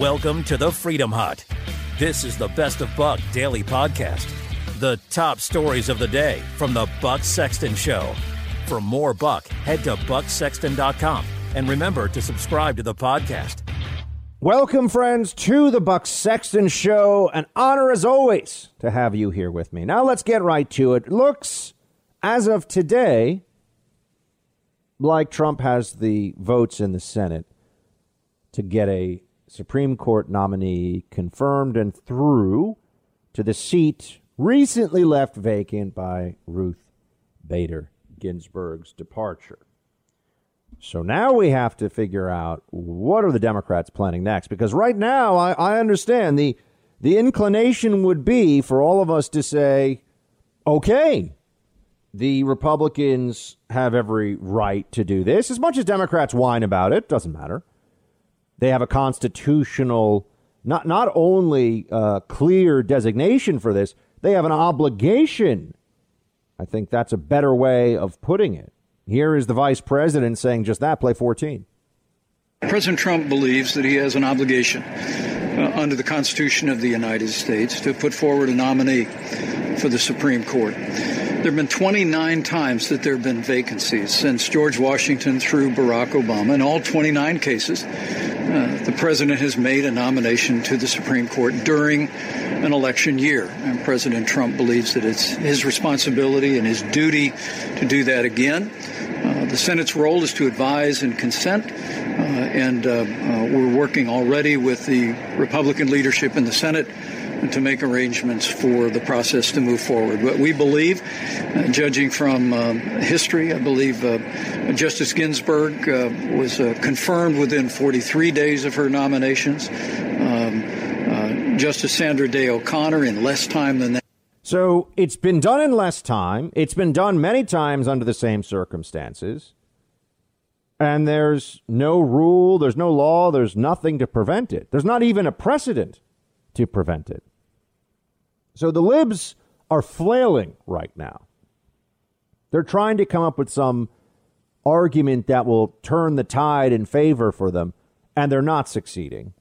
Welcome to the Freedom Hut. This is the Best of Buck daily podcast. The top stories of the day from the Buck Sexton Show. For more Buck, head to bucksexton.com and remember to subscribe to the podcast. Welcome, friends, to the Buck Sexton Show. An honor, as always, to have you here with me. Now, let's get right to it. Looks, as of today, like Trump has the votes in the Senate to get a Supreme Court nominee confirmed and through to the seat recently left vacant by Ruth Bader Ginsburg's departure. So now we have to figure out what are the Democrats planning next? Because right now, I, I understand the the inclination would be for all of us to say, okay, the Republicans have every right to do this. As much as Democrats whine about it, doesn't matter. They have a constitutional, not, not only uh, clear designation for this, they have an obligation. I think that's a better way of putting it. Here is the vice president saying just that play 14. President Trump believes that he has an obligation uh, under the Constitution of the United States to put forward a nominee for the Supreme Court. There have been 29 times that there have been vacancies since George Washington through Barack Obama. In all 29 cases, uh, the president has made a nomination to the Supreme Court during an election year. And President Trump believes that it's his responsibility and his duty to do that again. Uh, the Senate's role is to advise and consent, uh, and uh, uh, we're working already with the Republican leadership in the Senate to make arrangements for the process to move forward. But we believe, uh, judging from uh, history, I believe uh, Justice Ginsburg uh, was uh, confirmed within 43 days of her nominations. Um, Justice Sandra Day O'Connor in less time than that. So it's been done in less time. It's been done many times under the same circumstances. And there's no rule, there's no law, there's nothing to prevent it. There's not even a precedent to prevent it. So the libs are flailing right now. They're trying to come up with some argument that will turn the tide in favor for them, and they're not succeeding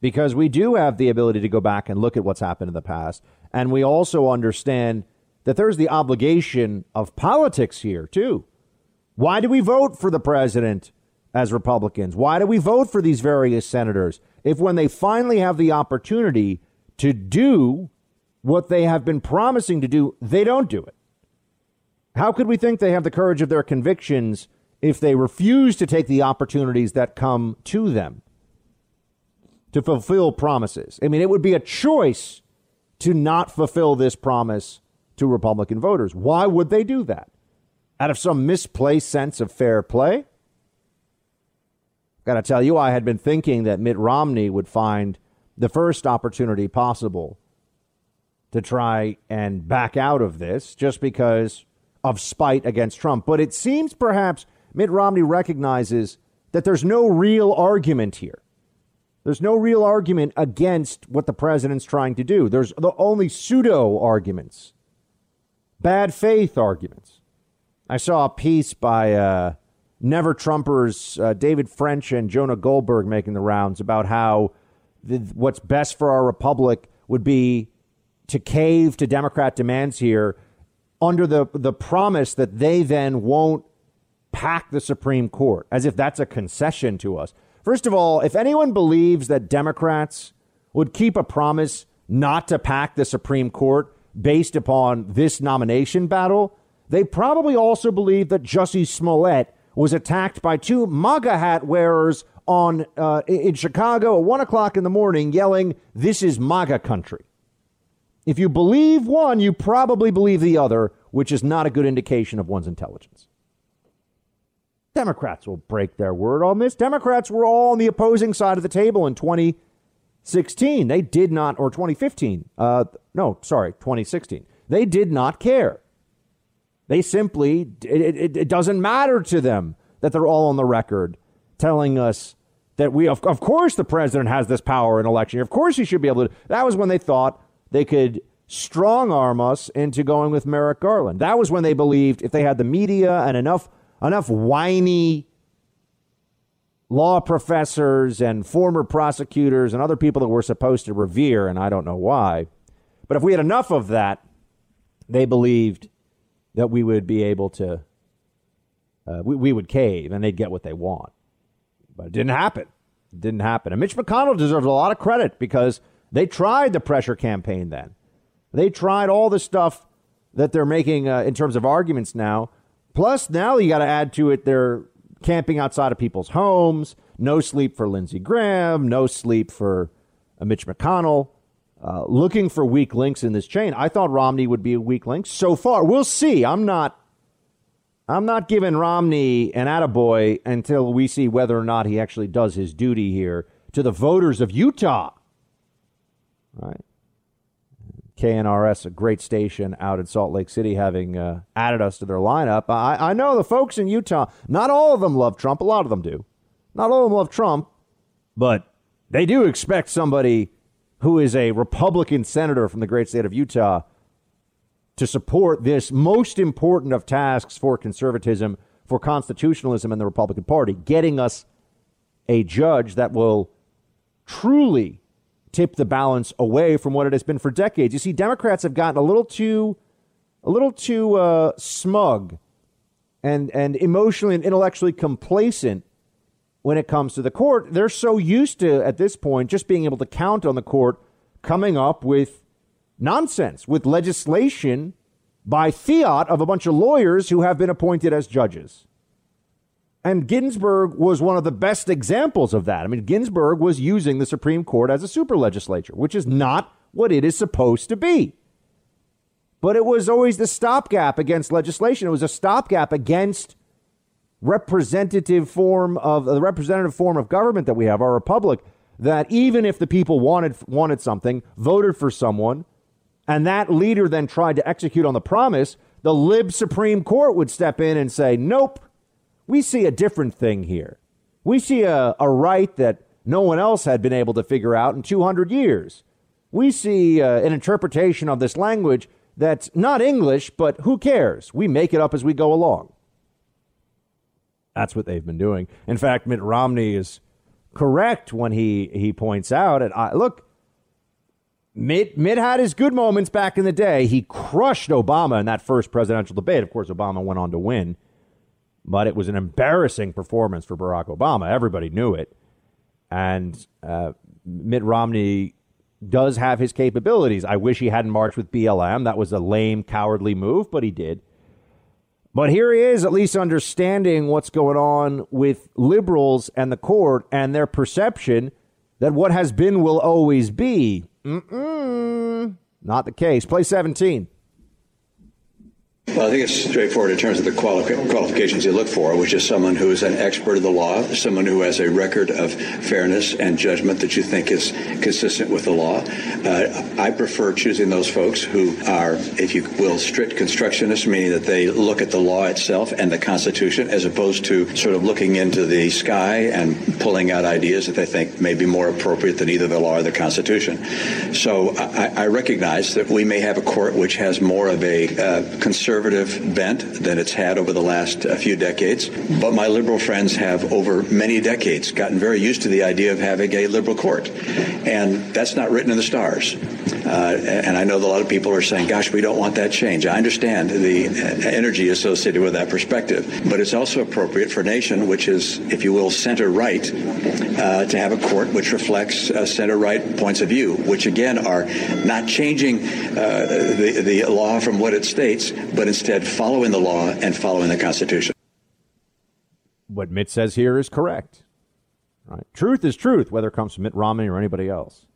because we do have the ability to go back and look at what's happened in the past. And we also understand that there's the obligation of politics here, too. Why do we vote for the president as Republicans? Why do we vote for these various senators if, when they finally have the opportunity to do what they have been promising to do, they don't do it? How could we think they have the courage of their convictions if they refuse to take the opportunities that come to them to fulfill promises? I mean, it would be a choice to not fulfill this promise to Republican voters. Why would they do that? Out of some misplaced sense of fair play? Got to tell you, I had been thinking that Mitt Romney would find the first opportunity possible to try and back out of this just because of spite against Trump. But it seems perhaps Mitt Romney recognizes that there's no real argument here. There's no real argument against what the president's trying to do. There's the only pseudo arguments, bad faith arguments. I saw a piece by uh, Never Trumpers, uh, David French and Jonah Goldberg making the rounds about how the, what's best for our republic would be to cave to Democrat demands here under the, the promise that they then won't pack the Supreme Court, as if that's a concession to us. First of all, if anyone believes that Democrats would keep a promise not to pack the Supreme Court based upon this nomination battle, they probably also believe that Jussie Smollett was attacked by two MAGA hat wearers on uh, in Chicago at one o'clock in the morning, yelling, "This is MAGA country." If you believe one, you probably believe the other, which is not a good indication of one's intelligence. Democrats will break their word on this. Democrats were all on the opposing side of the table in 2016. They did not, or 2015. Uh, no, sorry, 2016. They did not care. They simply, it, it, it doesn't matter to them that they're all on the record telling us that we, of, of course, the president has this power in election. Of course, he should be able to. That was when they thought they could strong arm us into going with Merrick Garland. That was when they believed if they had the media and enough enough whiny law professors and former prosecutors and other people that we're supposed to revere, and I don't know why. But if we had enough of that, they believed that we would be able to, uh, we, we would cave and they'd get what they want. But it didn't happen. It didn't happen. And Mitch McConnell deserves a lot of credit because they tried the pressure campaign then. They tried all the stuff that they're making uh, in terms of arguments now. Plus, now you got to add to it they're camping outside of people's homes, no sleep for Lindsey Graham, no sleep for uh, Mitch McConnell. Uh, looking for weak links in this chain. I thought Romney would be a weak link. So far, we'll see. I'm not. I'm not giving Romney an attaboy until we see whether or not he actually does his duty here to the voters of Utah. Right. KNRS, a great station out in Salt Lake City, having uh, added us to their lineup. I, I know the folks in Utah, not all of them love Trump. A lot of them do. Not all of them love Trump, but they do expect somebody who is a Republican senator from the great state of Utah to support this most important of tasks for conservatism, for constitutionalism in the Republican Party, getting us a judge that will truly tip the balance away from what it has been for decades. You see, Democrats have gotten a little too, a little too uh, smug, and and emotionally and intellectually complacent when it comes to the court. They're so used to at this point just being able to count on the court coming up with nonsense, with legislation by fiat of a bunch of lawyers who have been appointed as judges. And Ginsburg was one of the best examples of that. I mean, Ginsburg was using the Supreme Court as a super legislature, which is not what it is supposed to be. But it was always the stopgap against legislation. It was a stopgap against representative form of the representative form of government that we have, our republic, that even if the people wanted wanted something, voted for someone, and that leader then tried to execute on the promise, the lib Supreme Court would step in and say, "Nope, we see a different thing here. We see a, a right that no one else had been able to figure out in 200 years. We see uh, an interpretation of this language that's not English, but who cares? We make it up as we go along." That's what they've been doing. In fact, Mitt Romney is correct when he he points out and I look Mitt, Mitt had his good moments back in the day. He crushed Obama in that first presidential debate. Of course, Obama went on to win, but it was an embarrassing performance for Barack Obama. Everybody knew it. And uh, Mitt Romney does have his capabilities. I wish he hadn't marched with BLM. That was a lame, cowardly move, but he did. But here he is, at least understanding what's going on with liberals and the court and their perception that what has been will always be. Mm-mm. Not the case. Play 17. Well, I think it's straightforward in terms of the quali- qualifications you look for, which is someone who is an expert of the law, someone who has a record of fairness and judgment that you think is consistent with the law. Uh, I prefer choosing those folks who are, if you will, strict constructionists, meaning that they look at the law itself and the Constitution, as opposed to sort of looking into the sky and pulling out ideas that they think may be more appropriate than either the law or the Constitution. So I, I recognize that we may have a court which has more of a uh, conservative conservative bent than it's had over the last uh, few decades. But my liberal friends have, over many decades, gotten very used to the idea of having a liberal court. And that's not written in the stars. Uh, and I know that a lot of people are saying, gosh, we don't want that change. I understand the uh, energy associated with that perspective. But it's also appropriate for a nation which is, if you will, center right, uh, to have a court which reflects uh, center right points of view, which again are not changing uh, the, the law from what it states, but instead following the law and following the Constitution. What Mitt says here is correct. Right? Truth is truth, whether it comes from Mitt Romney or anybody else.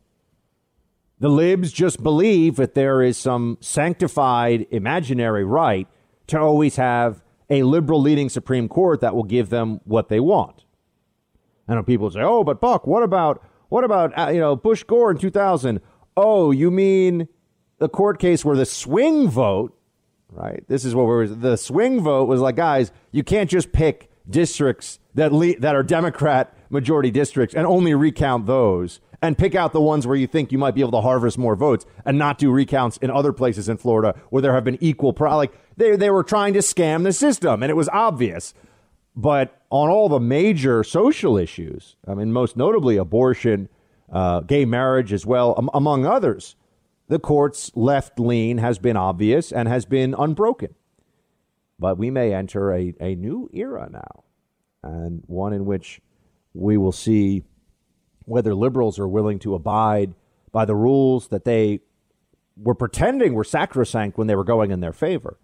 The libs just believe that there is some sanctified imaginary right to always have a liberal leading Supreme Court that will give them what they want. I know people say, "Oh, but Buck, what about what about uh, you know Bush Gore in 2000?" Oh, you mean the court case where the swing vote right? This is what we're the swing vote was like, guys, you can't just pick districts that le- that are Democrat majority districts and only recount those and pick out the ones where you think you might be able to harvest more votes and not do recounts in other places in Florida where there have been equal pro like they they were trying to scam the system and it was obvious. But on all the major social issues, I mean, most notably abortion, uh, gay marriage as well, um, among others, the court's left lean has been obvious and has been unbroken. But we may enter a, a new era now, and one in which we will see whether liberals are willing to abide by the rules that they were pretending were sacrosanct when they were going in their favor.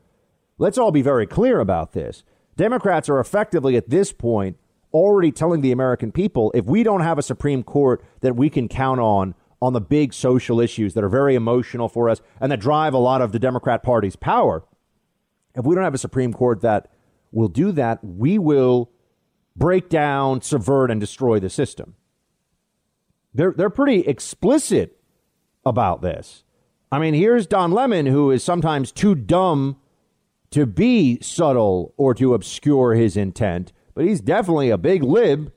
Let's all be very clear about this. Democrats are effectively at this point already telling the American people if we don't have a Supreme Court that we can count on on the big social issues that are very emotional for us and that drive a lot of the Democrat Party's power, if we don't have a Supreme Court that will do that, we will break down, subvert, and destroy the system. They're, they're pretty explicit about this. I mean, here's Don Lemon, who is sometimes too dumb to be subtle or to obscure his intent, but he's definitely a big lib.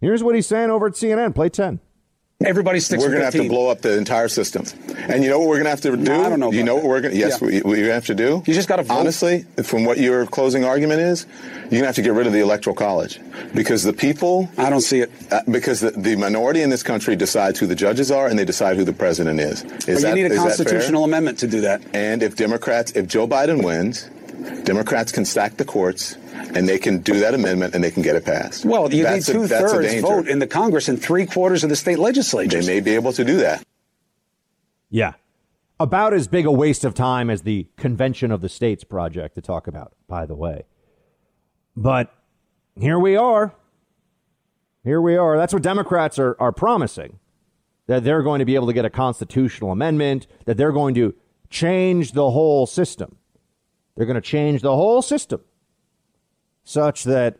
Here's what he's saying over at CNN. Play 10. Everybody sticks. We're going to have to blow up the entire system, and you know what we're going to have to do. No, I don't know. You know what we're going? Yes, yeah. we, we have to do. You just got to. Honestly, from what your closing argument is, you're going to have to get rid of the electoral college because the people. I don't see it. Uh, because the, the, minority in this country decides who the judges are, and they decide who the president is. Is but that, you need a constitutional amendment to do that. And if Democrats, if Joe Biden wins, Democrats can stack the courts and they can do that amendment and they can get it passed. Well, you that's need two thirds vote in the Congress and three quarters of the state legislature. They may be able to do that. Yeah. About as big a waste of time as the Convention of the States project to talk about, by the way. But here we are. Here we are. That's what Democrats are, are promising that they're going to be able to get a constitutional amendment, that they're going to change the whole system. They're going to change the whole system such that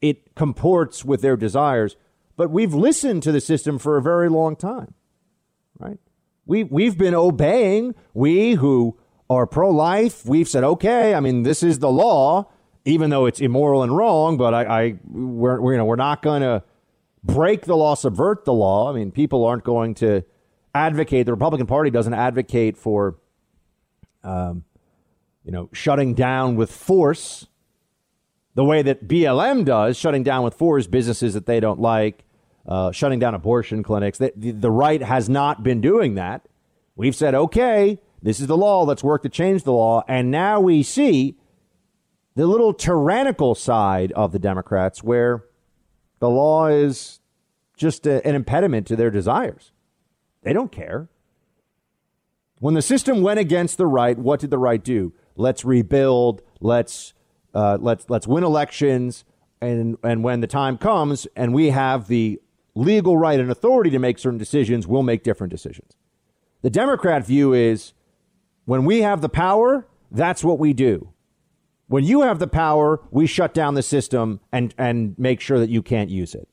it comports with their desires. But we've listened to the system for a very long time, right? We, we've been obeying. We who are pro life, we've said, okay, I mean, this is the law, even though it's immoral and wrong, but I, I we're, we're, you know, we're not going to break the law, subvert the law. I mean, people aren't going to advocate, the Republican Party doesn't advocate for, um, you know, shutting down with force the way that BLM does, shutting down with force businesses that they don't like, uh, shutting down abortion clinics. The, the, right has not been doing that. We've said, okay, this is the law. Let's work to change the law. And now we see the little tyrannical side of the Democrats where the law is just a, an impediment to their desires. They don't care. When the system went against the right, what did the right do? Let's rebuild. Let's uh, let's let's win elections, and and when the time comes, and we have the legal right and authority to make certain decisions, we'll make different decisions. The Democrat view is when we have the power, that's what we do. When you have the power, we shut down the system and and make sure that you can't use it.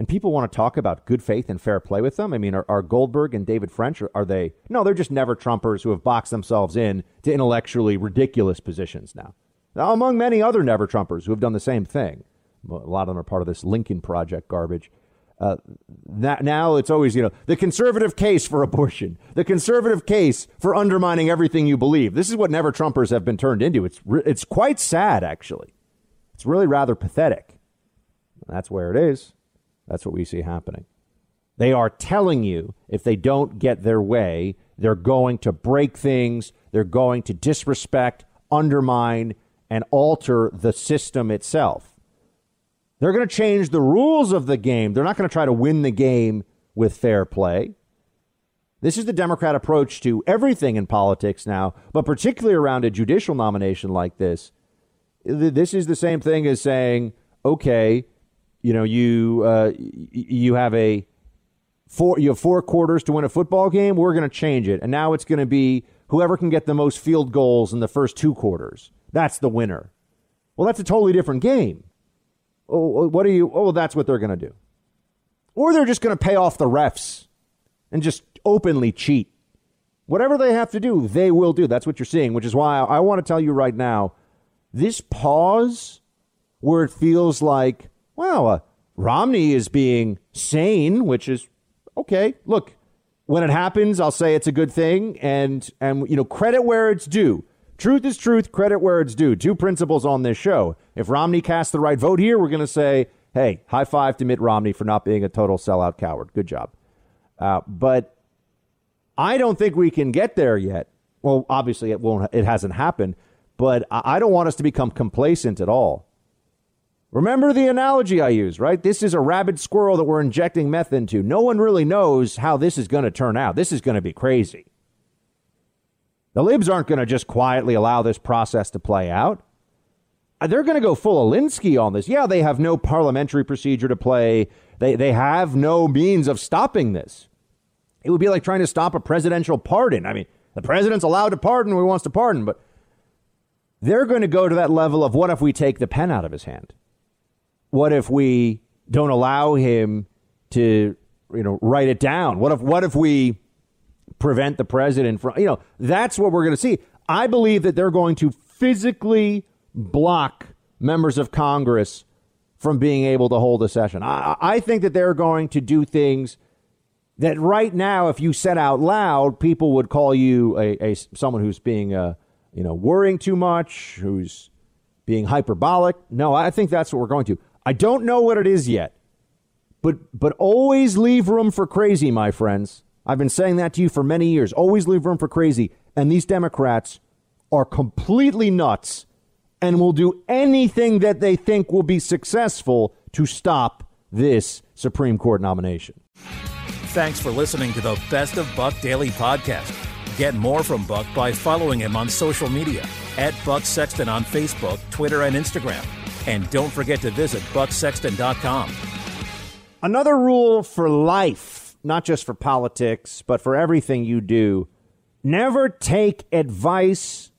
And people want to talk about good faith and fair play with them. I mean, are, are Goldberg and David French, are, they? No, they're just never Trumpers who have boxed themselves in to intellectually ridiculous positions now. Now, among many other never Trumpers who have done the same thing. A lot of them are part of this Lincoln Project garbage. Uh, that, now it's always, you know, the conservative case for abortion, the conservative case for undermining everything you believe. This is what never Trumpers have been turned into. It's, it's quite sad, actually. It's really rather pathetic. That's where it is. That's what we see happening. They are telling you if they don't get their way, they're going to break things, they're going to disrespect, undermine, and alter the system itself. They're going to change the rules of the game. They're not going to try to win the game with fair play. This is the Democrat approach to everything in politics now, but particularly around a judicial nomination like this. This is the same thing as saying, okay, you know, you uh, you have a four you have four quarters to win a football game. We're going to change it, and now it's going to be whoever can get the most field goals in the first two quarters. That's the winner. Well, that's a totally different game. Oh, what are you? Oh, that's what they're going to do. Or they're just going to pay off the refs and just openly cheat. Whatever they have to do, they will do. That's what you're seeing, which is why I want to tell you right now this pause where it feels like, wow, uh, Romney is being sane, which is okay. Look, when it happens, I'll say it's a good thing and and you know, credit where it's due. Truth is truth, credit where it's due. Two principles on this show. If Romney casts the right vote here, we're going to say, hey, high five to Mitt Romney for not being a total sellout coward. Good job. Uh, but I don't think we can get there yet. Well, obviously it won't. It hasn't happened. But I don't want us to become complacent at all. Remember the analogy I use, right? This is a rabid squirrel that we're injecting meth into. No one really knows how this is going to turn out. This is going to be crazy. The libs aren't going to just quietly allow this process to play out. Uh, they're going to go full Alinsky on this. Yeah, they have no parliamentary procedure to play. They, they have no means of stopping this. It would be like trying to stop a presidential pardon. I mean, the president's allowed to pardon when he wants to pardon, but they're going to go to that level of what if we take the pen out of his hand? What if we don't allow him to, you know, write it down? What if what if we prevent the president from, you know, that's what we're going to see. I believe that they're going to physically block members of Congress from being able to hold a session. I, I think that they're going to do things that right now, if you said out loud, people would call you a, a someone who's being, uh, you know, worrying too much, who's being hyperbolic. No, I think that's what we're going to. I don't know what it is yet, but but always leave room for crazy, my friends. I've been saying that to you for many years. Always leave room for crazy. And these Democrats are completely nuts and will do anything that they think will be successful to stop this Supreme Court nomination. Thanks for listening to the Best of Buck Daily podcast. Get more from Buck by following him on social media at Buck Sexton on Facebook, Twitter, and Instagram. And don't forget to visit bucksexton.com. Another rule for life, not just for politics, but for everything you do never take advice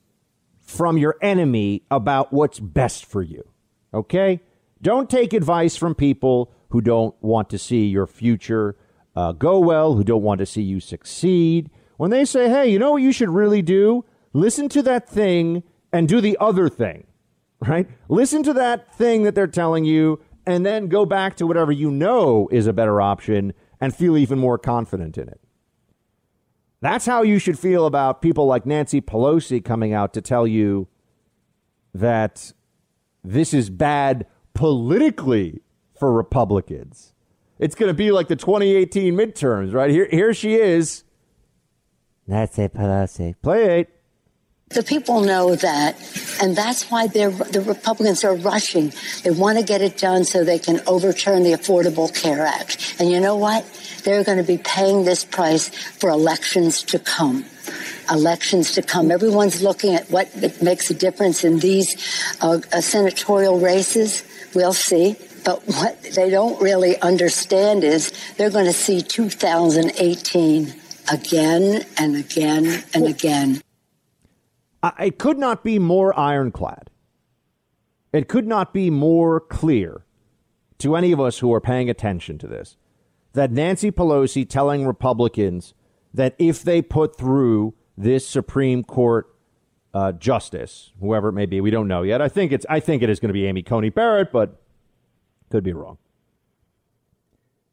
from your enemy about what's best for you. Okay? Don't take advice from people who don't want to see your future uh, go well, who don't want to see you succeed. When they say, hey, you know what you should really do? Listen to that thing and do the other thing right? Listen to that thing that they're telling you and then go back to whatever you know is a better option and feel even more confident in it. That's how you should feel about people like Nancy Pelosi coming out to tell you that this is bad politically for Republicans. It's going to be like the 2018 midterms, right? Here, here she is. Nancy Pelosi. Play eight. The people know that, and that's why the Republicans are rushing. They want to get it done so they can overturn the Affordable Care Act. And you know what? They're going to be paying this price for elections to come. Elections to come. Everyone's looking at what makes a difference in these uh, uh, senatorial races. We'll see. But what they don't really understand is they're going to see 2018 again and again and again. It could not be more ironclad. It could not be more clear to any of us who are paying attention to this that Nancy Pelosi telling Republicans that if they put through this Supreme Court uh, justice, whoever it may be, we don't know yet. I think it's I think it is going to be Amy Coney Barrett, but could be wrong.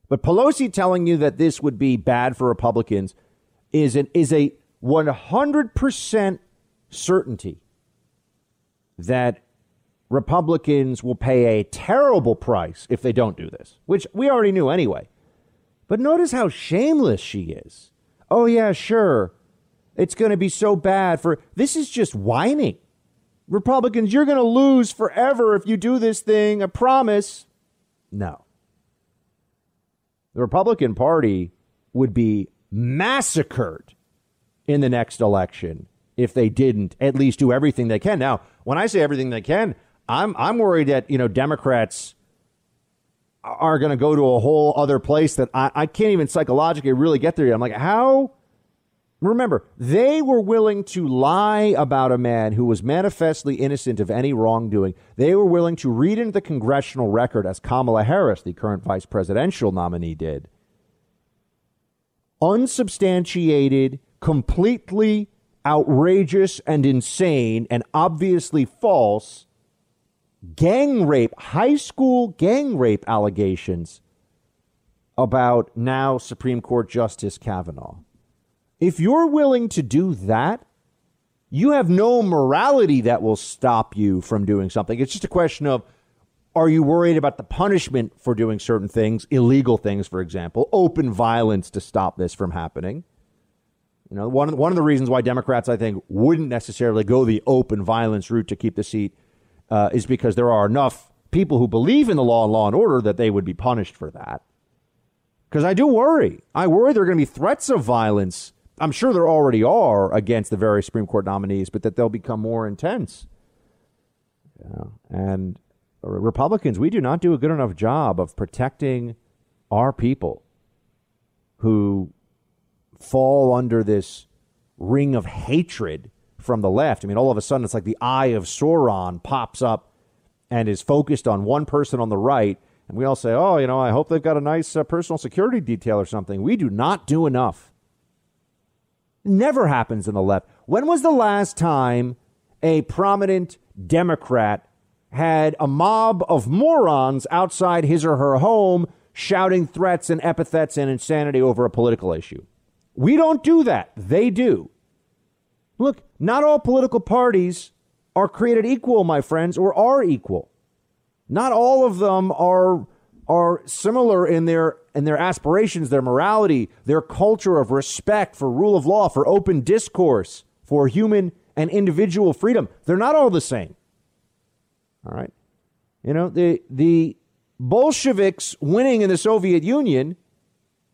But Pelosi telling you that this would be bad for Republicans is an is a 100% certainty that Republicans will pay a terrible price if they don't do this, which we already knew anyway. But notice how shameless she is. Oh, yeah, sure. It's going to be so bad for this is just whining. Republicans, you're going to lose forever if you do this thing. I promise. No. The Republican Party would be massacred in the next election if they didn't at least do everything they can. Now, when I say everything they can, I'm I'm worried that you know Democrats are going to go to a whole other place that I, I can't even psychologically really get there. Yet. I'm like, how? Remember, they were willing to lie about a man who was manifestly innocent of any wrongdoing. They were willing to read into the congressional record, as Kamala Harris, the current vice presidential nominee, did. Unsubstantiated, completely outrageous and insane and obviously false gang rape, high school gang rape allegations about now Supreme Court Justice Kavanaugh. If you're willing to do that, you have no morality that will stop you from doing something. It's just a question of are you worried about the punishment for doing certain things, illegal things, for example, open violence to stop this from happening? You know, one of, one of the reasons why Democrats, I think, wouldn't necessarily go the open violence route to keep the seat uh, is because there are enough people who believe in the law and law and order that they would be punished for that. Because I do worry. I worry there are going to be threats of violence. I'm sure there already are against the various Supreme Court nominees, but that they'll become more intense. Yeah. And Republicans, we do not do a good enough job of protecting our people who fall under this ring of hatred from the left. I mean, all of a sudden, it's like the eye of Sauron pops up and is focused on one person on the right. And we all say, oh, you know, I hope they've got a nice uh, personal security detail or something. We do not do enough. Never happens in the left. When was the last time a prominent Democrat had a mob of morons outside his or her home shouting threats and epithets and insanity over a political issue? We don't do that. They do. Look, not all political parties are created equal, my friends, or are equal. Not all of them are are similar in their in their aspirations, their morality, their culture of respect for rule of law, for open discourse, for human and individual freedom. They're not all the same. All right. You know, the the Bolsheviks winning in the Soviet Union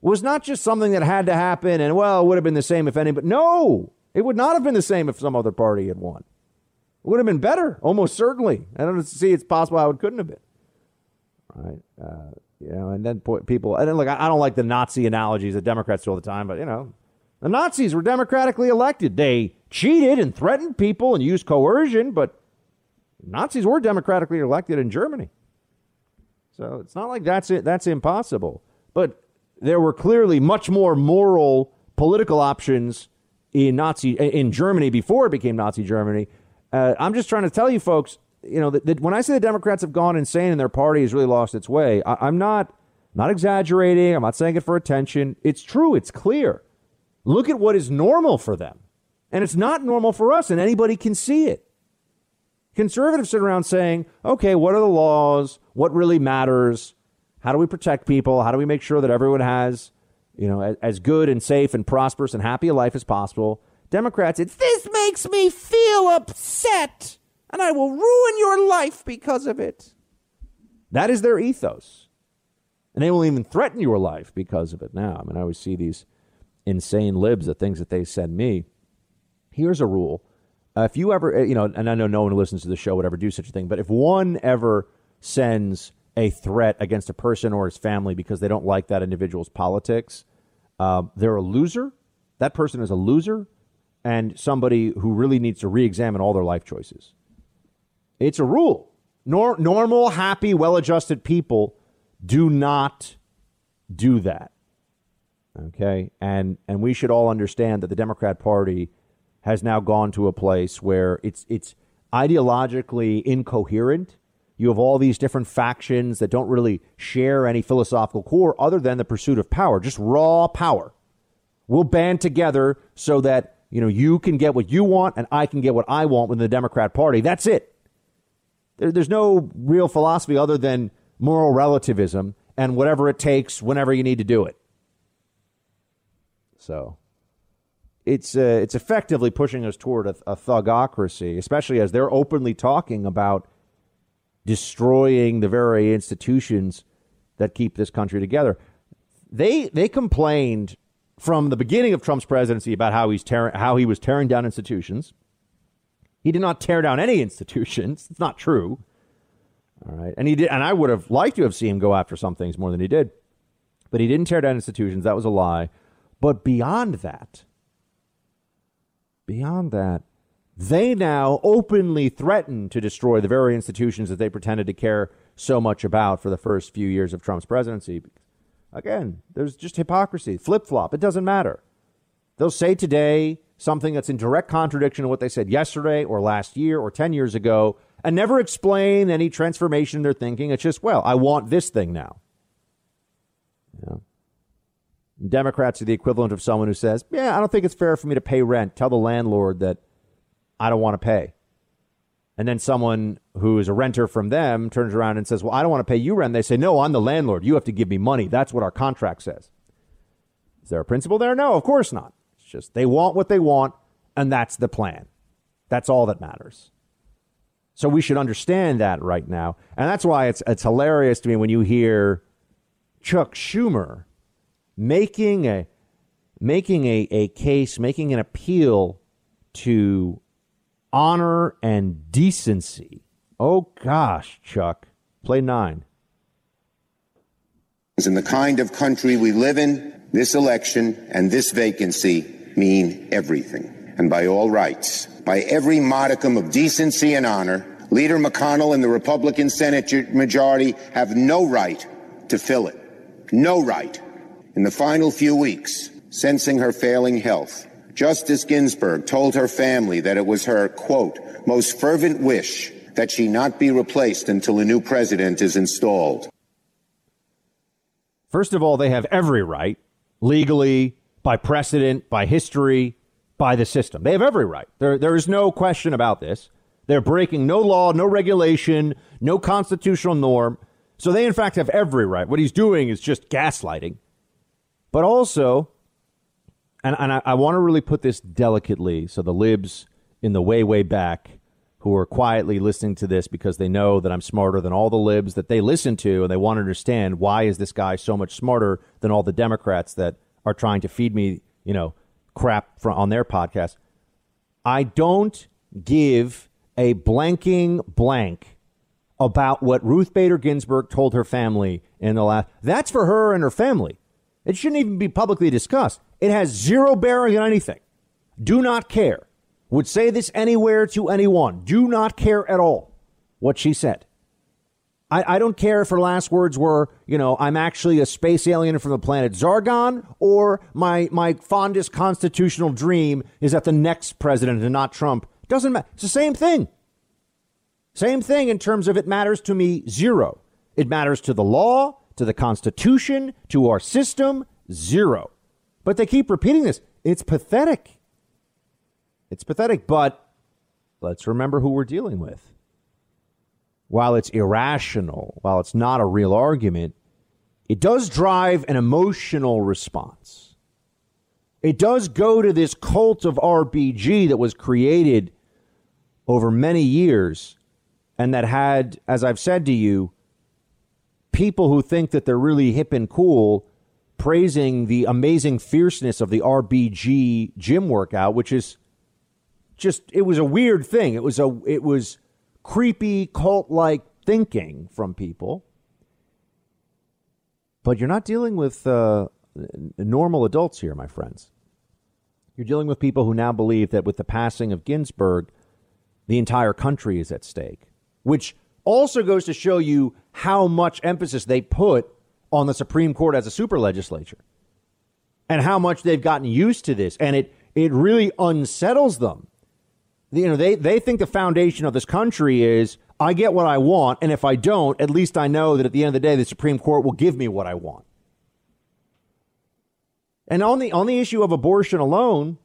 was not just something that had to happen and, well, it would have been the same if any, but no, it would not have been the same if some other party had won. It would have been better, almost certainly. I don't see it's possible how it couldn't have been. Right? Uh, you know, and then people, and then look, I don't like the Nazi analogies that Democrats do all the time, but, you know, the Nazis were democratically elected. They cheated and threatened people and used coercion, but Nazis were democratically elected in Germany. So it's not like that's it, that's impossible. But there were clearly much more moral political options in Nazi in Germany before it became Nazi Germany. Uh, I'm just trying to tell you folks, you know, that, that, when I say the Democrats have gone insane and their party has really lost its way, I, I'm not not exaggerating. I'm not saying it for attention. It's true. It's clear. Look at what is normal for them, and it's not normal for us, and anybody can see it. Conservatives sit around saying, "Okay, what are the laws? What really matters? How do we protect people? How do we make sure that everyone has, you know, as, as good and safe and prosperous and happy a life as possible? Democrats, it's this makes me feel upset, and I will ruin your life because of it. That is their ethos. And they will even threaten your life because of it now. I mean, I always see these insane libs, the things that they send me. Here's a rule. Uh, if you ever, uh, you know, and I know no one who listens to the show would ever do such a thing, but if one ever sends a threat against a person or his family because they don't like that individual's politics, uh, they're a loser. That person is a loser and somebody who really needs to re examine all their life choices. It's a rule. Nor- normal, happy, well adjusted people do not do that. Okay? And, and we should all understand that the Democrat Party has now gone to a place where it's, it's ideologically incoherent you have all these different factions that don't really share any philosophical core other than the pursuit of power, just raw power. We'll band together so that, you know, you can get what you want and I can get what I want within the Democrat Party. That's it. There, there's no real philosophy other than moral relativism and whatever it takes whenever you need to do it. So it's uh, it's effectively pushing us toward a, a thugocracy, especially as they're openly talking about destroying the very institutions that keep this country together. They they complained from the beginning of Trump's presidency about how he's tearing how he was tearing down institutions. He did not tear down any institutions. It's not true. All right. And he did and I would have liked to have seen him go after some things more than he did. But he didn't tear down institutions. That was a lie. But beyond that, beyond that, they now openly threaten to destroy the very institutions that they pretended to care so much about for the first few years of Trump's presidency. Again, there's just hypocrisy, flip flop. It doesn't matter. They'll say today something that's in direct contradiction to what they said yesterday or last year or 10 years ago and never explain any transformation in their thinking. It's just, well, I want this thing now. Yeah. Democrats are the equivalent of someone who says, Yeah, I don't think it's fair for me to pay rent. Tell the landlord that I don't want to pay. And then someone who is a renter from them turns around and says, Well, I don't want to pay you rent. They say, No, I'm the landlord. You have to give me money. That's what our contract says. Is there a principle there? No, of course not. It's just they want what they want, and that's the plan. That's all that matters. So we should understand that right now. And that's why it's, it's hilarious to me when you hear Chuck Schumer making a making a, a case, making an appeal to honor and decency. Oh gosh, Chuck. Play nine. In the kind of country we live in, this election and this vacancy mean everything. And by all rights, by every modicum of decency and honor, Leader McConnell and the Republican Senate majority have no right to fill it. No right. In the final few weeks, sensing her failing health, Justice Ginsburg told her family that it was her, quote, most fervent wish that she not be replaced until a new president is installed. First of all, they have every right, legally, by precedent, by history, by the system. They have every right. There, there is no question about this. They're breaking no law, no regulation, no constitutional norm. So they, in fact, have every right. What he's doing is just gaslighting. But also, and, and I, I want to really put this delicately so the libs in the way, way back who are quietly listening to this because they know that I'm smarter than all the libs that they listen to and they want to understand why is this guy so much smarter than all the Democrats that are trying to feed me, you know, crap on their podcast. I don't give a blanking blank about what Ruth Bader Ginsburg told her family in the last. That's for her and her family. It shouldn't even be publicly discussed. It has zero bearing on anything. Do not care. Would say this anywhere to anyone. Do not care at all what she said. I, I, don't care if her last words were, you know, I'm actually a space alien from the planet Zargon, or my my fondest constitutional dream is that the next president and not Trump. Doesn't matter. It's the same thing. Same thing in terms of it matters to me zero. It matters to the law, to the Constitution, to our system, zero. But they keep repeating this. It's pathetic. It's pathetic, but let's remember who we're dealing with. While it's irrational, while it's not a real argument, it does drive an emotional response. It does go to this cult of RBG that was created over many years and that had, as I've said to you, people who think that they're really hip and cool praising the amazing fierceness of the RBG gym workout, which is just it was a weird thing. It was a it was creepy cult like thinking from people. But you're not dealing with uh, normal adults here, my friends. You're dealing with people who now believe that with the passing of Ginsburg, the entire country is at stake, which also goes to show you how much emphasis they put on the Supreme Court as a super legislature and how much they've gotten used to this. And it, it really unsettles them. You know, they, they think the foundation of this country is I get what I want, and if I don't, at least I know that at the end of the day, the Supreme Court will give me what I want. And on the on the issue of abortion alone,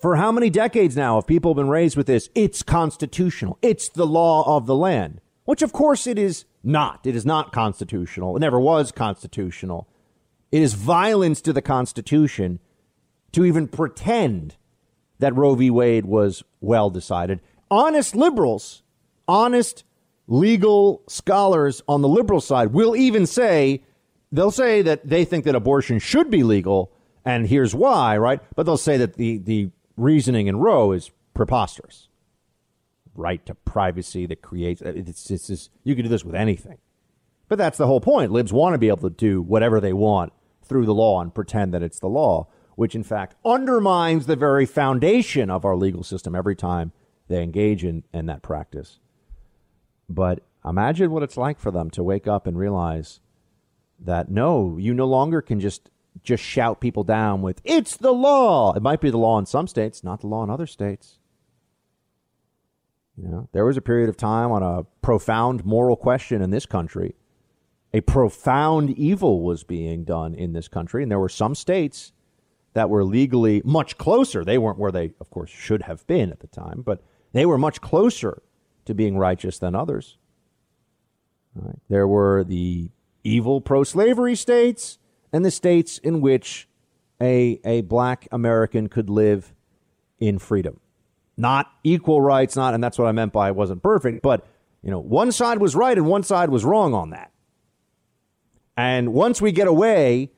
for how many decades now have people been raised with this? It's constitutional. It's the law of the land, which of course it is not. It is not constitutional. It never was constitutional. It is violence to the Constitution to even pretend that Roe v. Wade was well decided. Honest liberals, honest legal scholars on the liberal side will even say, they'll say that they think that abortion should be legal, and here's why, right? But they'll say that the, the reasoning in Roe is preposterous right to privacy that creates uh, it's, it's just you can do this with anything. But that's the whole point. Libs want to be able to do whatever they want through the law and pretend that it's the law, which in fact undermines the very foundation of our legal system every time they engage in, in that practice. But imagine what it's like for them to wake up and realize that no, you no longer can just just shout people down with it's the law. It might be the law in some states, not the law in other states. You know, there was a period of time on a profound moral question in this country. A profound evil was being done in this country, and there were some states that were legally much closer. They weren't where they, of course, should have been at the time, but they were much closer to being righteous than others. Right. There were the evil pro slavery states and the states in which a, a black American could live in freedom. Not equal rights, not, and that's what I meant by it wasn't perfect, but, you know, one side was right and one side was wrong on that. And once we get away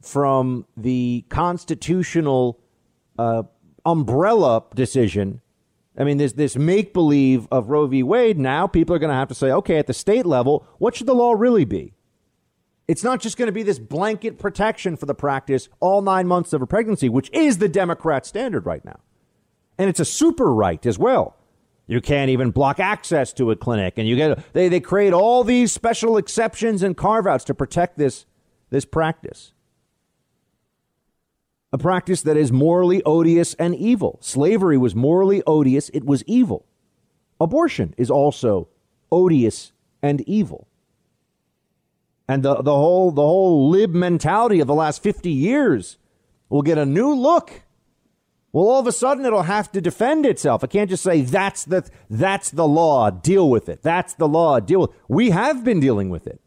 from the constitutional uh, umbrella decision, I mean, there's this make believe of Roe v. Wade. Now people are going to have to say, okay, at the state level, what should the law really be? It's not just going to be this blanket protection for the practice all nine months of a pregnancy, which is the Democrat standard right now. And it's a super right as well. You can't even block access to a clinic, and you get they, they create all these special exceptions and carve outs to protect this this practice. A practice that is morally odious and evil. Slavery was morally odious, it was evil. Abortion is also odious and evil. And the, the whole the whole lib mentality of the last 50 years will get a new look well, all of a sudden it'll have to defend itself. I can't just say that's the that's the law, deal with it. That's the law, deal with. It. We have been dealing with it.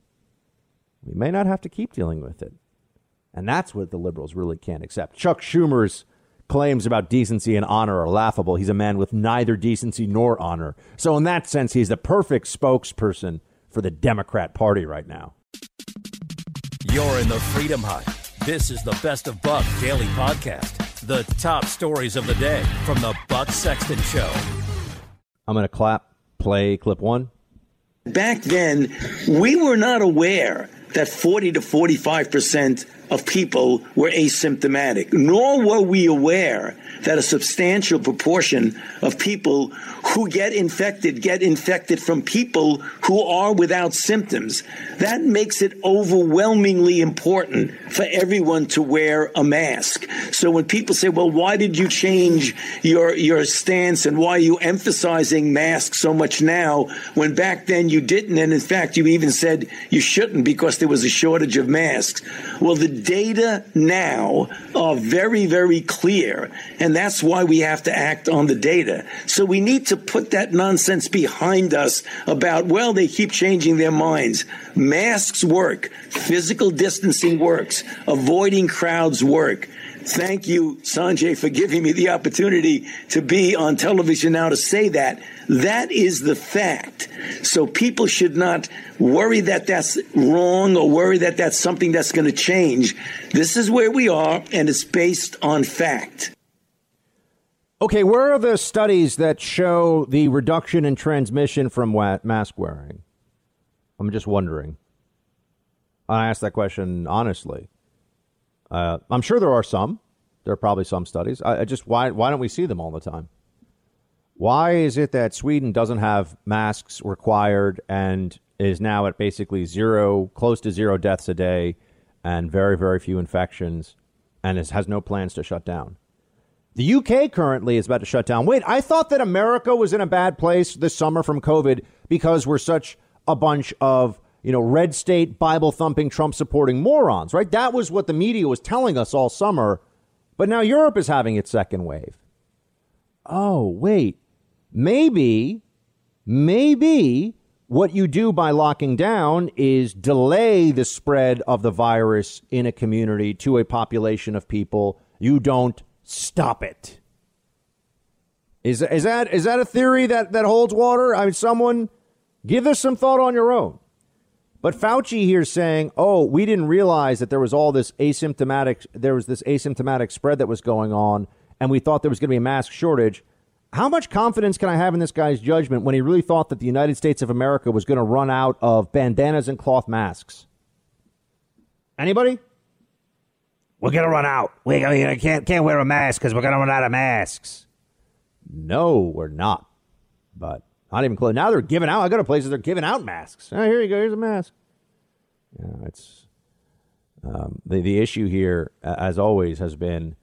We may not have to keep dealing with it. And that's what the liberals really can't accept. Chuck Schumer's claims about decency and honor are laughable. He's a man with neither decency nor honor. So in that sense, he's the perfect spokesperson for the Democrat Party right now. You're in the Freedom Hut. This is the Best of Buck Daily Podcast the top stories of the day from the Buck Sexton Show. I'm going to clap, play clip one. Back then, we were not aware that 40 to 45 percent of people were asymptomatic, nor were we aware that a substantial proportion of people who get infected get infected from people who are without symptoms. That makes it overwhelmingly important for everyone to wear a mask. So when people say, well, why did you change your, your stance and why are you emphasizing masks so much now when back then you didn't? And in fact, you even said you shouldn't because there was a shortage of masks. Well, the data now are very, very clear. And that's why we have to act on the data. So we need to put that nonsense behind us about, well, they keep changing their minds. Masks work. Physical distancing works. Avoiding crowds work. Thank you, Sanjay, for giving me the opportunity to be on television now to say that. That is the fact. So people should not worry that that's wrong or worry that that's something that's going to change. This is where we are, and it's based on fact. Okay, where are the studies that show the reduction in transmission from mask wearing? I'm just wondering. I asked that question honestly. Uh, I'm sure there are some. There are probably some studies. I, I just why why don't we see them all the time? Why is it that Sweden doesn't have masks required and is now at basically zero, close to zero deaths a day, and very very few infections, and is, has no plans to shut down? The UK currently is about to shut down. Wait, I thought that America was in a bad place this summer from COVID because we're such a bunch of you know, red state Bible thumping, Trump supporting morons, right? That was what the media was telling us all summer. But now Europe is having its second wave. Oh, wait. Maybe, maybe what you do by locking down is delay the spread of the virus in a community to a population of people. You don't stop it. Is, is that is that a theory that, that holds water? I mean, someone give this some thought on your own. But Fauci here saying, "Oh, we didn't realize that there was all this asymptomatic there was this asymptomatic spread that was going on and we thought there was going to be a mask shortage." How much confidence can I have in this guy's judgment when he really thought that the United States of America was going to run out of bandanas and cloth masks? Anybody? We're going to run out. We can't can't wear a mask because we're going to run out of masks. No, we're not. But not even close. Now they're giving out. I go to places they're giving out masks. Oh, here you go. Here's a mask. Yeah, it's um, the the issue here, as always, has been: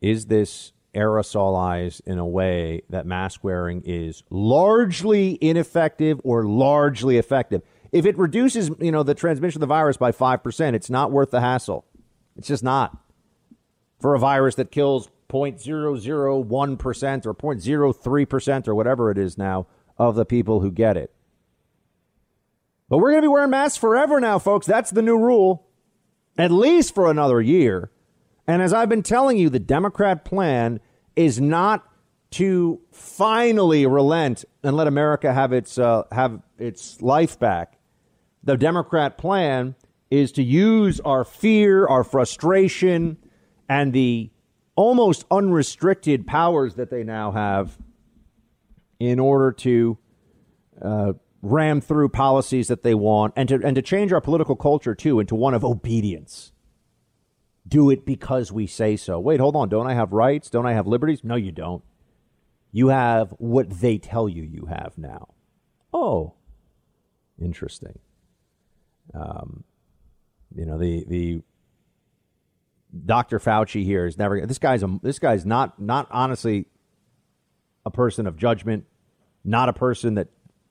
is this aerosolized in a way that mask wearing is largely ineffective or largely effective? If it reduces, you know, the transmission of the virus by five percent, it's not worth the hassle. It's just not. for a virus that kills 0.001% or 0.03% or whatever it is now of the people who get it. But we're going to be wearing masks forever now, folks. That's the new rule, at least for another year. And as I've been telling you, the Democrat plan is not to finally relent and let America have its uh, have its life back. The Democrat plan is to use our fear, our frustration, and the almost unrestricted powers that they now have in order to uh, ram through policies that they want and to, and to change our political culture too into one of obedience. Do it because we say so. Wait, hold on. Don't I have rights? Don't I have liberties? No, you don't. You have what they tell you you have now. Oh, interesting. Um, you know the the Dr. Fauci here is never. This guy's a, this guy's not not honestly a person of judgment, not a person that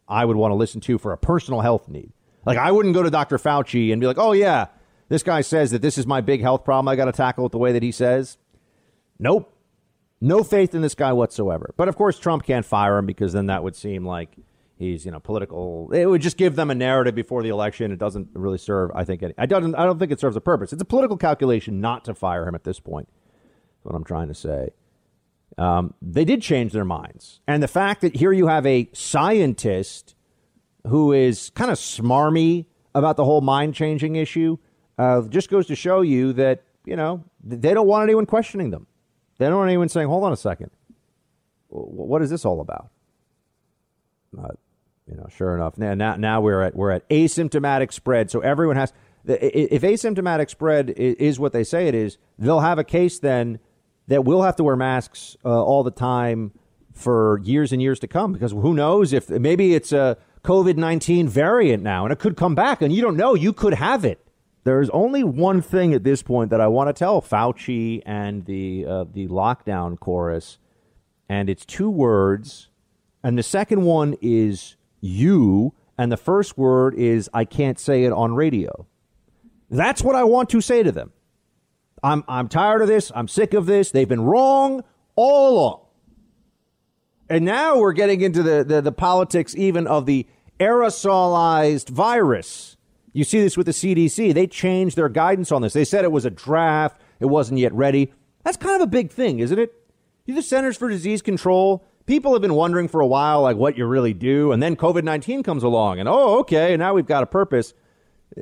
I would want to listen to for a personal health need. Like I wouldn't go to Dr. Fauci and be like, "Oh yeah, this guy says that this is my big health problem. I got to tackle it the way that he says." Nope. No faith in this guy whatsoever. But of course, Trump can't fire him because then that would seem like he's you know political. It would just give them a narrative before the election. It doesn't really serve. I think. Any, I don't. I don't think it serves a purpose. It's a political calculation not to fire him at this point. That's what I'm trying to say. Um, they did change their minds, and the fact that here you have a scientist who is kind of smarmy about the whole mind changing issue uh, just goes to show you that you know they don't want anyone questioning them. They don't want anyone saying, "Hold on a second, what is this all about?" Uh, you know, sure enough, now, now now we're at we're at asymptomatic spread. So everyone has. If asymptomatic spread is what they say it is, they'll have a case then that we'll have to wear masks uh, all the time for years and years to come because who knows if maybe it's a COVID 19 variant now and it could come back and you don't know. You could have it. There's only one thing at this point that I want to tell Fauci and the, uh, the lockdown chorus, and it's two words. And the second one is you, and the first word is I can't say it on radio. That's what I want to say to them. I'm, I'm tired of this. I'm sick of this. They've been wrong all along. And now we're getting into the, the, the politics even of the aerosolized virus. You see this with the CDC. They changed their guidance on this. They said it was a draft, it wasn't yet ready. That's kind of a big thing, isn't it? You The Centers for Disease Control people have been wondering for a while, like what you really do. And then COVID 19 comes along, and oh, okay, now we've got a purpose.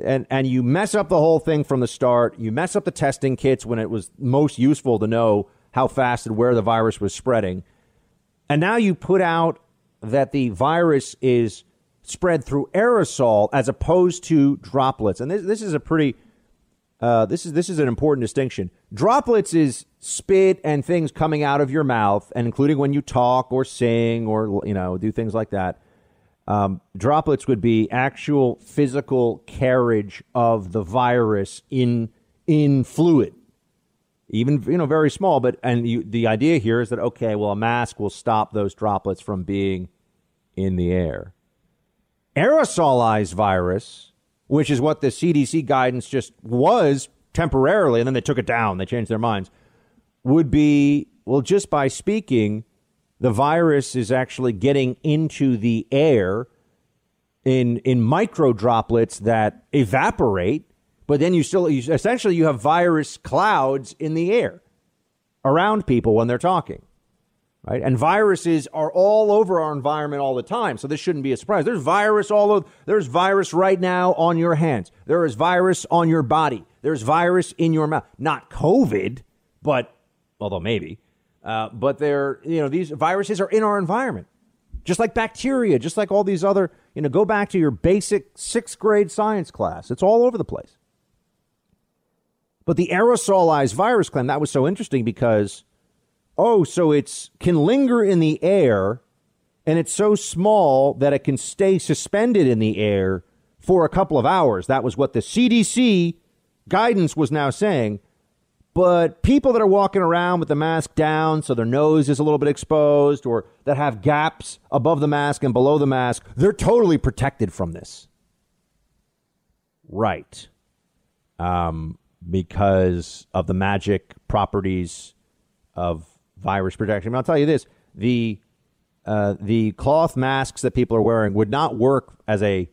And, and you mess up the whole thing from the start. You mess up the testing kits when it was most useful to know how fast and where the virus was spreading. And now you put out that the virus is spread through aerosol as opposed to droplets. And this, this is a pretty uh, this is this is an important distinction. Droplets is spit and things coming out of your mouth, and including when you talk or sing or you know do things like that. Um, droplets would be actual physical carriage of the virus in in fluid, even you know very small. But and you, the idea here is that okay, well a mask will stop those droplets from being in the air. Aerosolized virus which is what the CDC guidance just was temporarily, and then they took it down, they changed their minds, would be well, just by speaking, the virus is actually getting into the air in in micro droplets that evaporate, but then you still you, essentially you have virus clouds in the air around people when they're talking right? And viruses are all over our environment all the time, so this shouldn't be a surprise. There's virus all over. There's virus right now on your hands. There is virus on your body. There's virus in your mouth. Not COVID, but although maybe, uh, but they're you know these viruses are in our environment, just like bacteria, just like all these other. You know, go back to your basic sixth grade science class. It's all over the place. But the aerosolized virus claim that was so interesting because Oh, so it's can linger in the air and it's so small that it can stay suspended in the air for a couple of hours. That was what the CDC guidance was now saying. But people that are walking around with the mask down so their nose is a little bit exposed or that have gaps above the mask and below the mask, they're totally protected from this. Right. Um, because of the magic properties of virus protection. I'll tell you this: the uh, the cloth masks that people are wearing would not work as a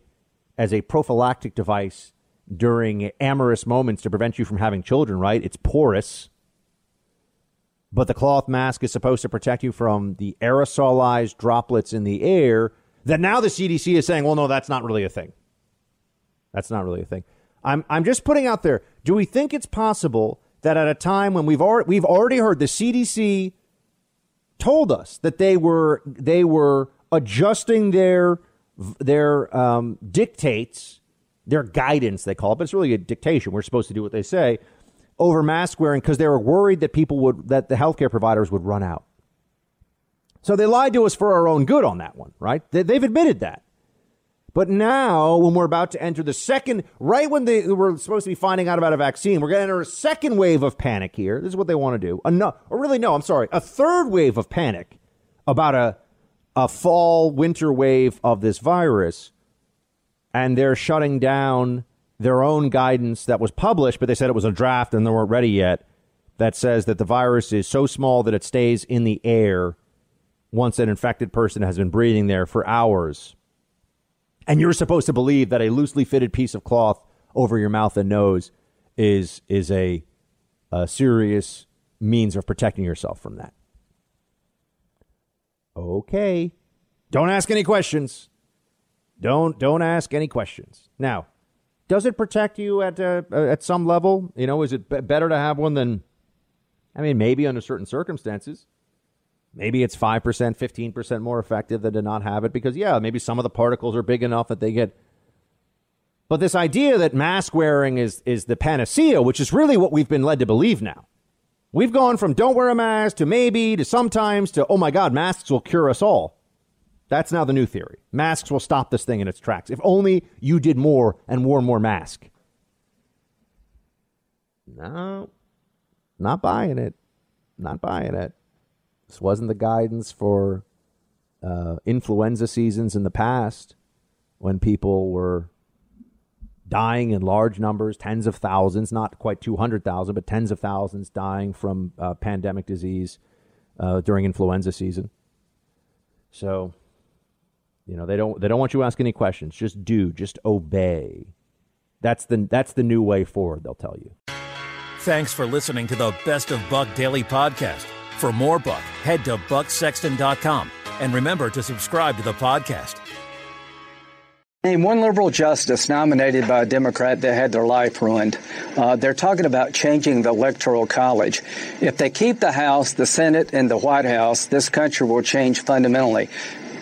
as a prophylactic device during amorous moments to prevent you from having children. Right? It's porous, but the cloth mask is supposed to protect you from the aerosolized droplets in the air. That now the CDC is saying, well, no, that's not really a thing. That's not really a thing. I'm I'm just putting out there. Do we think it's possible that at a time when we've already we've already heard the CDC told us that they were they were adjusting their their um, dictates, their guidance they call it, but it's really a dictation. We're supposed to do what they say over mask wearing because they were worried that people would that the healthcare providers would run out. So they lied to us for our own good on that one, right? They, they've admitted that. But now, when we're about to enter the second, right when they were supposed to be finding out about a vaccine, we're going to enter a second wave of panic here. This is what they want to do. Enough, or really, no, I'm sorry, a third wave of panic about a a fall winter wave of this virus, and they're shutting down their own guidance that was published, but they said it was a draft and they weren't ready yet. That says that the virus is so small that it stays in the air once an infected person has been breathing there for hours and you're supposed to believe that a loosely fitted piece of cloth over your mouth and nose is is a, a serious means of protecting yourself from that. Okay. Don't ask any questions. Don't don't ask any questions. Now, does it protect you at uh, at some level? You know, is it b- better to have one than I mean, maybe under certain circumstances. Maybe it's 5%, 15% more effective than to not have it because, yeah, maybe some of the particles are big enough that they get. But this idea that mask wearing is, is the panacea, which is really what we've been led to believe now. We've gone from don't wear a mask to maybe to sometimes to, oh my God, masks will cure us all. That's now the new theory. Masks will stop this thing in its tracks. If only you did more and wore more mask. No, not buying it. Not buying it. This wasn't the guidance for uh, influenza seasons in the past when people were dying in large numbers, tens of thousands, not quite 200,000, but tens of thousands dying from uh, pandemic disease uh, during influenza season. So, you know, they don't they don't want you to ask any questions. Just do, just obey. That's the that's the new way forward, they'll tell you. Thanks for listening to the Best of Buck Daily podcast. For more Buck, head to bucksexton.com and remember to subscribe to the podcast. Name one liberal justice nominated by a Democrat that had their life ruined. Uh, they're talking about changing the Electoral College. If they keep the House, the Senate, and the White House, this country will change fundamentally.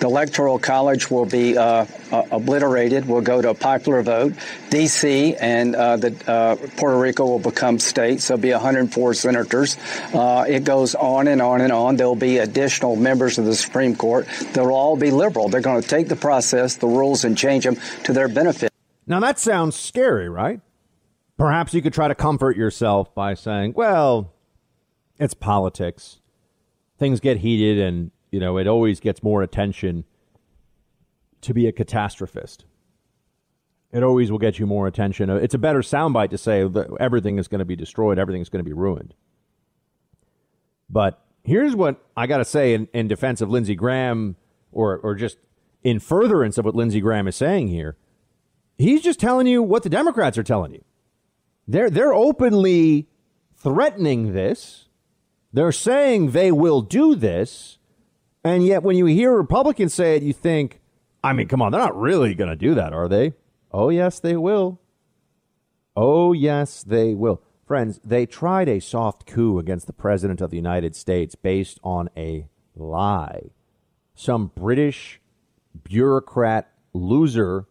The Electoral College will be uh, uh, obliterated. We'll go to a popular vote. D.C. and uh, the uh, Puerto Rico will become states. There'll be 104 senators. Uh, it goes on and on and on. There'll be additional members of the Supreme Court. They'll all be liberal. They're going to take the process, the rules, and change them to their benefit. Now that sounds scary, right? Perhaps you could try to comfort yourself by saying, "Well, it's politics. Things get heated and you know, it always gets more attention to be a catastrophist. It always will get you more attention. Uh, it's a better soundbite to say that everything is going to be destroyed, everything is going to be ruined. But here's what I got to say in, in defense of Lindsey Graham, or, or just in furtherance of what Lindsey Graham is saying here. He's just telling you what the Democrats are telling you. They're, they're openly threatening this. They're saying they will do this. And yet, when you hear Republicans say it, you think, I mean, come on, they're not really going to do that, are they? Oh, yes, they will. Oh, yes, they will. Friends, they tried a soft coup against the President of the United States based on a lie. Some British bureaucrat loser,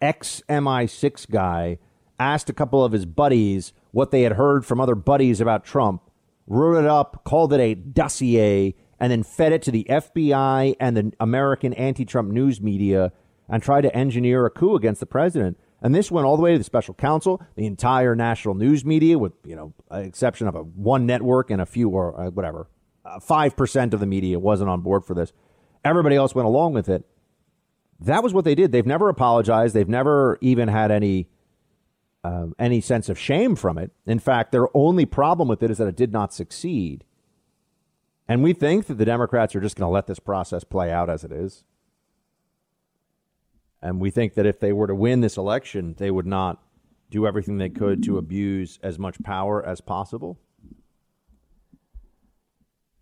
ex MI6 guy, asked a couple of his buddies what they had heard from other buddies about Trump, wrote it up, called it a dossier, and then fed it to the FBI and the American anti Trump news media and tried to engineer a coup against the president. And this went all the way to the special counsel, the entire national news media, with you know, exception of a one network and a few or uh, whatever, uh, five percent of the media wasn't on board for this. Everybody else went along with it. That was what they did. They've never apologized. They've never even had any um, any sense of shame from it. In fact, their only problem with it is that it did not succeed. And we think that the Democrats are just going to let this process play out as it is. And we think that if they were to win this election, they would not do everything they could to abuse as much power as possible.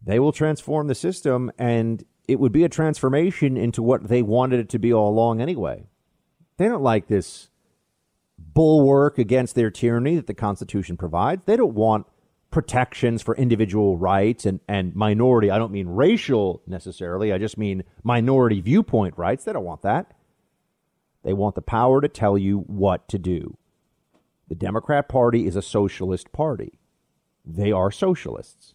They will transform the system, and it would be a transformation into what they wanted it to be all along anyway. They don't like this bulwark against their tyranny that the Constitution provides. They don't want protections for individual rights and, and minority. I don't mean racial necessarily, I just mean minority viewpoint rights. They don't want that. They want the power to tell you what to do. The Democrat Party is a socialist party. They are socialists.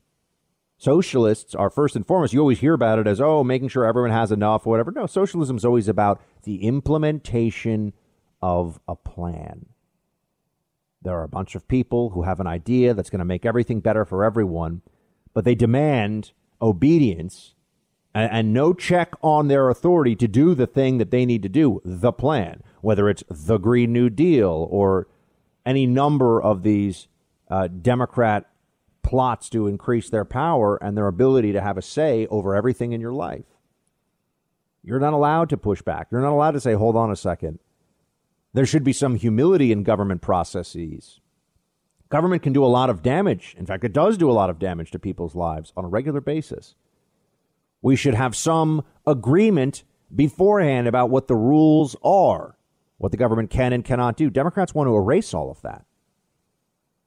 Socialists are first and foremost, you always hear about it as, oh, making sure everyone has enough or whatever. No, socialism is always about the implementation of a plan. There are a bunch of people who have an idea that's going to make everything better for everyone, but they demand obedience and, and, no check on their authority to do the thing that they need to do, the plan, whether it's the Green New Deal or any number of these uh, Democrat plots to increase their power and their ability to have a say over everything in your life. You're not allowed to push back. You're not allowed to say, hold on a second. There should be some humility in government processes. Government can do a lot of damage. In fact, it does do a lot of damage to people's lives on a regular basis. We should have some agreement beforehand about what the rules are, what the government can and cannot do. Democrats want to erase all of that.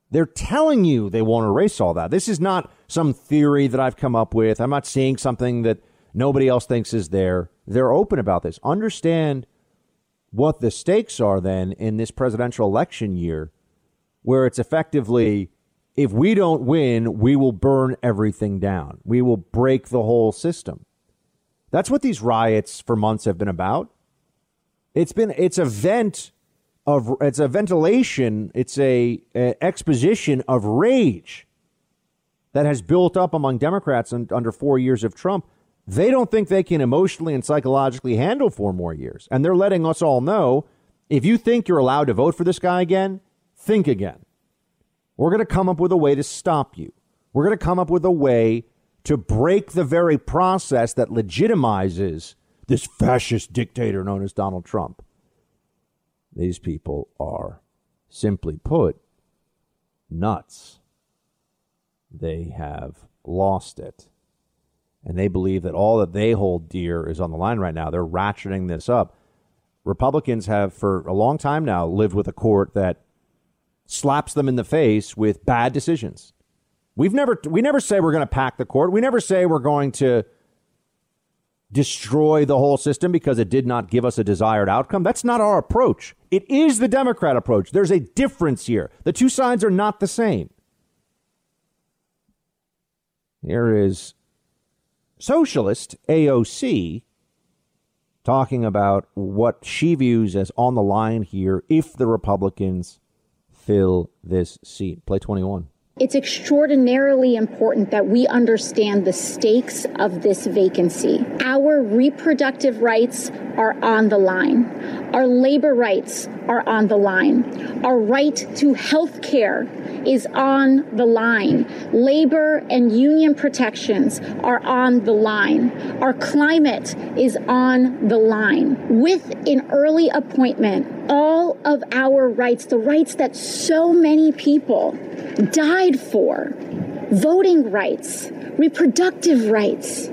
They're telling you they want to erase all that. This is not some theory that I've come up with. I'm not seeing something that nobody else thinks is there. They're open about this. Understand what the stakes are then in this presidential election year, where it's effectively if we don't win, we will burn everything down. We will break the whole system. That's what these riots for months have been about. It's been it's a vent of it's a ventilation, it's a, a exposition of rage that has built up among Democrats under 4 years of Trump they don't think they can emotionally and psychologically handle four more years. And they're letting us all know if you think you're allowed to vote for this guy again, think again. We're going to come up with a way to stop you. We're going to come up with a way to break the very process that legitimizes this fascist dictator known as Donald Trump. These people are, simply put, nuts. They have lost it and they believe that all that they hold dear is on the line right now. They're ratcheting this up. Republicans have, for a long time now, lived with a court that slaps them in the face with bad decisions. We've never, we never say we're going to pack the court. We never say we're going to destroy the whole system because it did not give us a desired outcome. That's not our approach. It is the Democrat approach. There's a difference here. The two sides are not the same. Here is socialist AOC talking about what she views as on the line here if the Republicans fill this seat. Play 21. It's extraordinarily important that we understand the stakes of this vacancy. Our reproductive rights are on the line. Our labor rights are on the line. Our right to health care is on the line. Labor and union protections are on the line. Our climate is on the line. With an early appointment, all of our rights, the rights that so many people died for voting rights, reproductive rights,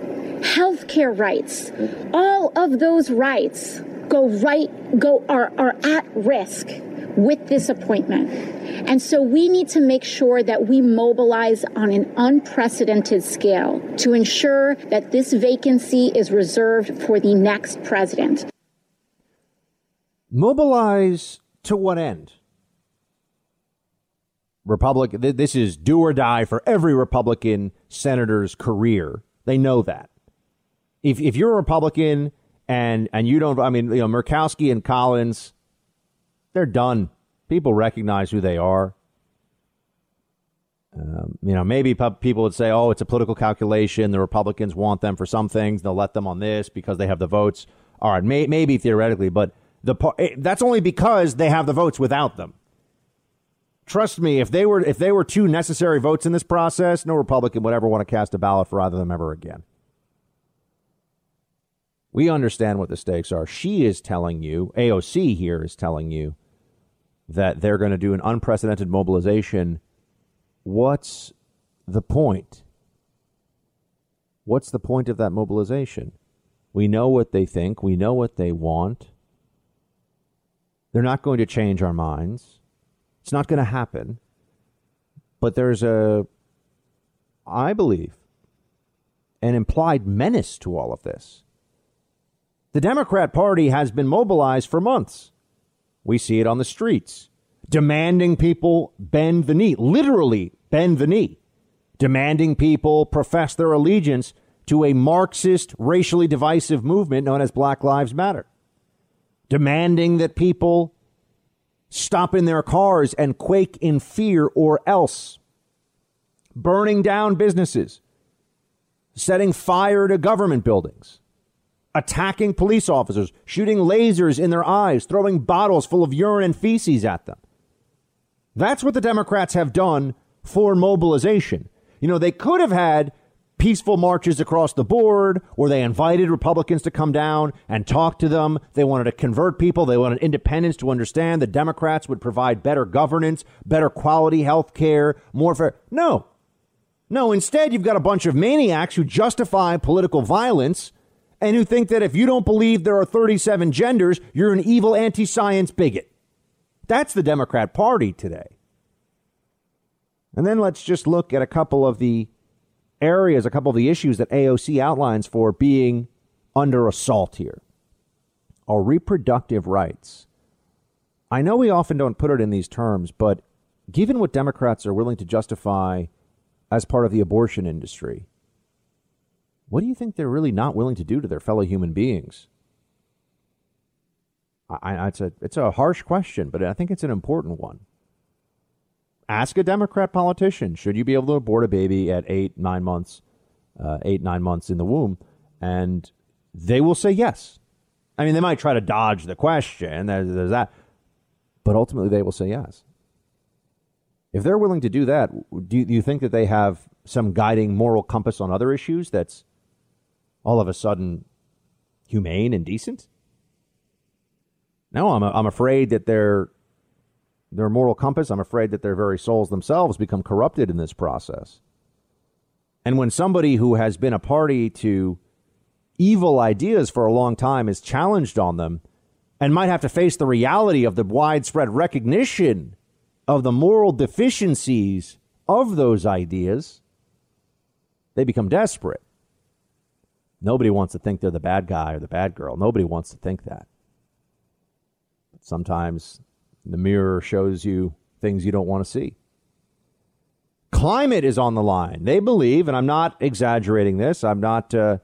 health care rights, all of those rights go right go are, are at risk with this appointment. And so we need to make sure that we mobilize on an unprecedented scale to ensure that this vacancy is reserved for the next president. Mobilize to what end? Republic. This is do or die for every Republican senator's career. They know that. If if you're a Republican and and you don't, I mean, you know, Murkowski and Collins, they're done. People recognize who they are. Um, you know, maybe people would say, "Oh, it's a political calculation. The Republicans want them for some things. They'll let them on this because they have the votes." All right, may, maybe theoretically, but the eh, that's only because they have the votes without them. Trust me, if they were if they were two necessary votes in this process, no Republican would ever want to cast a ballot for either of them ever again. We understand what the stakes are. She is telling you, AOC here is telling you that they're going to do an unprecedented mobilization. What's the point? What's the point of that mobilization? We know what they think, we know what they want. They're not going to change our minds. It's not going to happen. But there's a, I believe, an implied menace to all of this. The Democrat Party has been mobilized for months. We see it on the streets, demanding people bend the knee, literally bend the knee, demanding people profess their allegiance to a Marxist, racially divisive movement known as Black Lives Matter, demanding that people stop in their cars and quake in fear or else, burning down businesses, setting fire to government buildings, attacking police officers, shooting lasers in their eyes, throwing bottles full of urine and feces at them. That's what the Democrats have done for mobilization. You know, they could have had peaceful marches across the board, or they invited Republicans to come down and talk to them. They wanted to convert people. They wanted independents to understand the Democrats would provide better governance, better quality health care, more fair. No. No, instead, you've got a bunch of maniacs who justify political violence and who think that if you don't believe there are 37 genders, you're an evil anti science bigot. That's the Democrat Party today. And then let's just look at a couple of the areas, a couple of the issues that AOC outlines for being under assault here. are reproductive rights. I know we often don't put it in these terms, but given what Democrats are willing to justify as part of the abortion industry, what do you think they're really not willing to do to their fellow human beings? I, it's a it's a harsh question, but I think it's an important one. Ask a Democrat politician: Should you be able to abort a baby at eight, nine months, uh, eight, nine months in the womb? And they will say yes. I mean, they might try to dodge the question. There's, there's that, but ultimately they will say yes. If they're willing to do that, do you, do you think that they have some guiding moral compass on other issues that's all of a sudden humane and decent? No, I'm, I'm afraid that their, their moral compass, I'm afraid that their very souls themselves become corrupted in this process. And when somebody who has been a party to evil ideas for a long time is challenged on them and might have to face the reality of the widespread recognition of the moral deficiencies of those ideas, they become desperate. Nobody wants to think they're the bad guy or the bad girl. Nobody wants to think that. But sometimes the mirror shows you things you don't want to see. Climate is on the line. They believe, and I'm not exaggerating this, I'm not uh,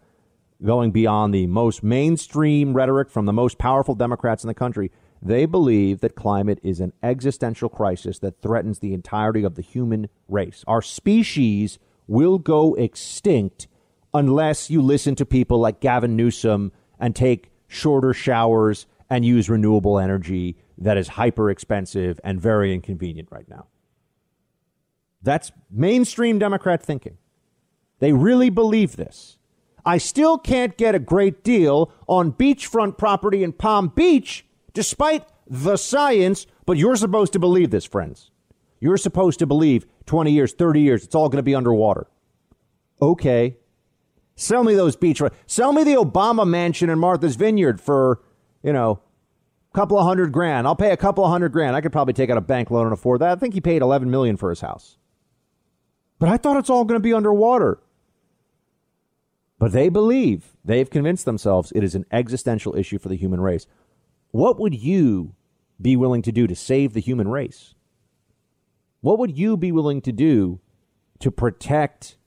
going beyond the most mainstream rhetoric from the most powerful Democrats in the country. They believe that climate is an existential crisis that threatens the entirety of the human race. Our species will go extinct unless you listen to people like Gavin Newsom and take shorter showers and use renewable energy that is hyper expensive and very inconvenient right now. That's mainstream Democrat thinking. They really believe this. I still can't get a great deal on beachfront property in Palm Beach, despite the science, but you're supposed to believe this, friends. You're supposed to believe 20 years, 30 years, it's all going to be underwater. Okay, Sell me those beachfront. Sell me the Obama mansion in Martha's Vineyard for, you know, couple of hundred grand. I'll pay a couple of hundred grand. I could probably take out a bank loan and afford that. I think he paid 11 million for his house. But I thought it's all going to be underwater. But they believe, they've convinced themselves it is an existential issue for the human race. What would you be willing to do to save the human race? What would you be willing to do to protect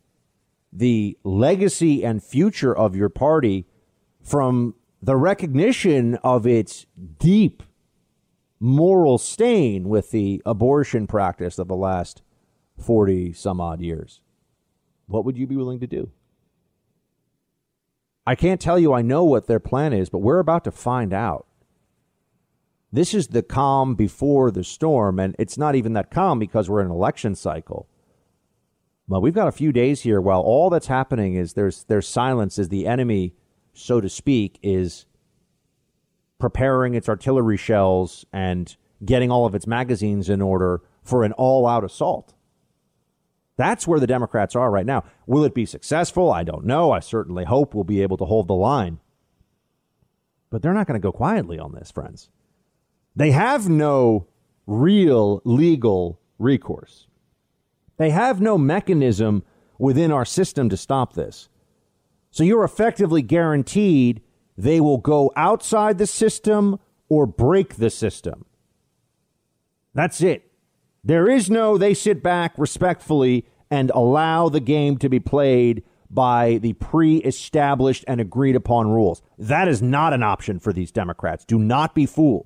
the legacy and future of your party from the recognition of its deep moral stain with the abortion practice of the last 40 some odd years. What would you be willing to do? I can't tell you I know what their plan is, but we're about to find out. This is the calm before the storm, and it's not even that calm because we're in an election cycle. But we've got a few days here while all that's happening is there's there's silence as the enemy, so to speak, is preparing its artillery shells and getting all of its magazines in order for an all-out assault. That's where the Democrats are right now. Will it be successful? I don't know. I certainly hope we'll be able to hold the line. But they're not going to go quietly on this, friends. They have no real legal recourse. They have no mechanism within our system to stop this. So you're effectively guaranteed they will go outside the system or break the system. That's it. There is no, they sit back respectfully and allow the game to be played by the pre established and agreed upon rules. That is not an option for these Democrats. Do not be fooled.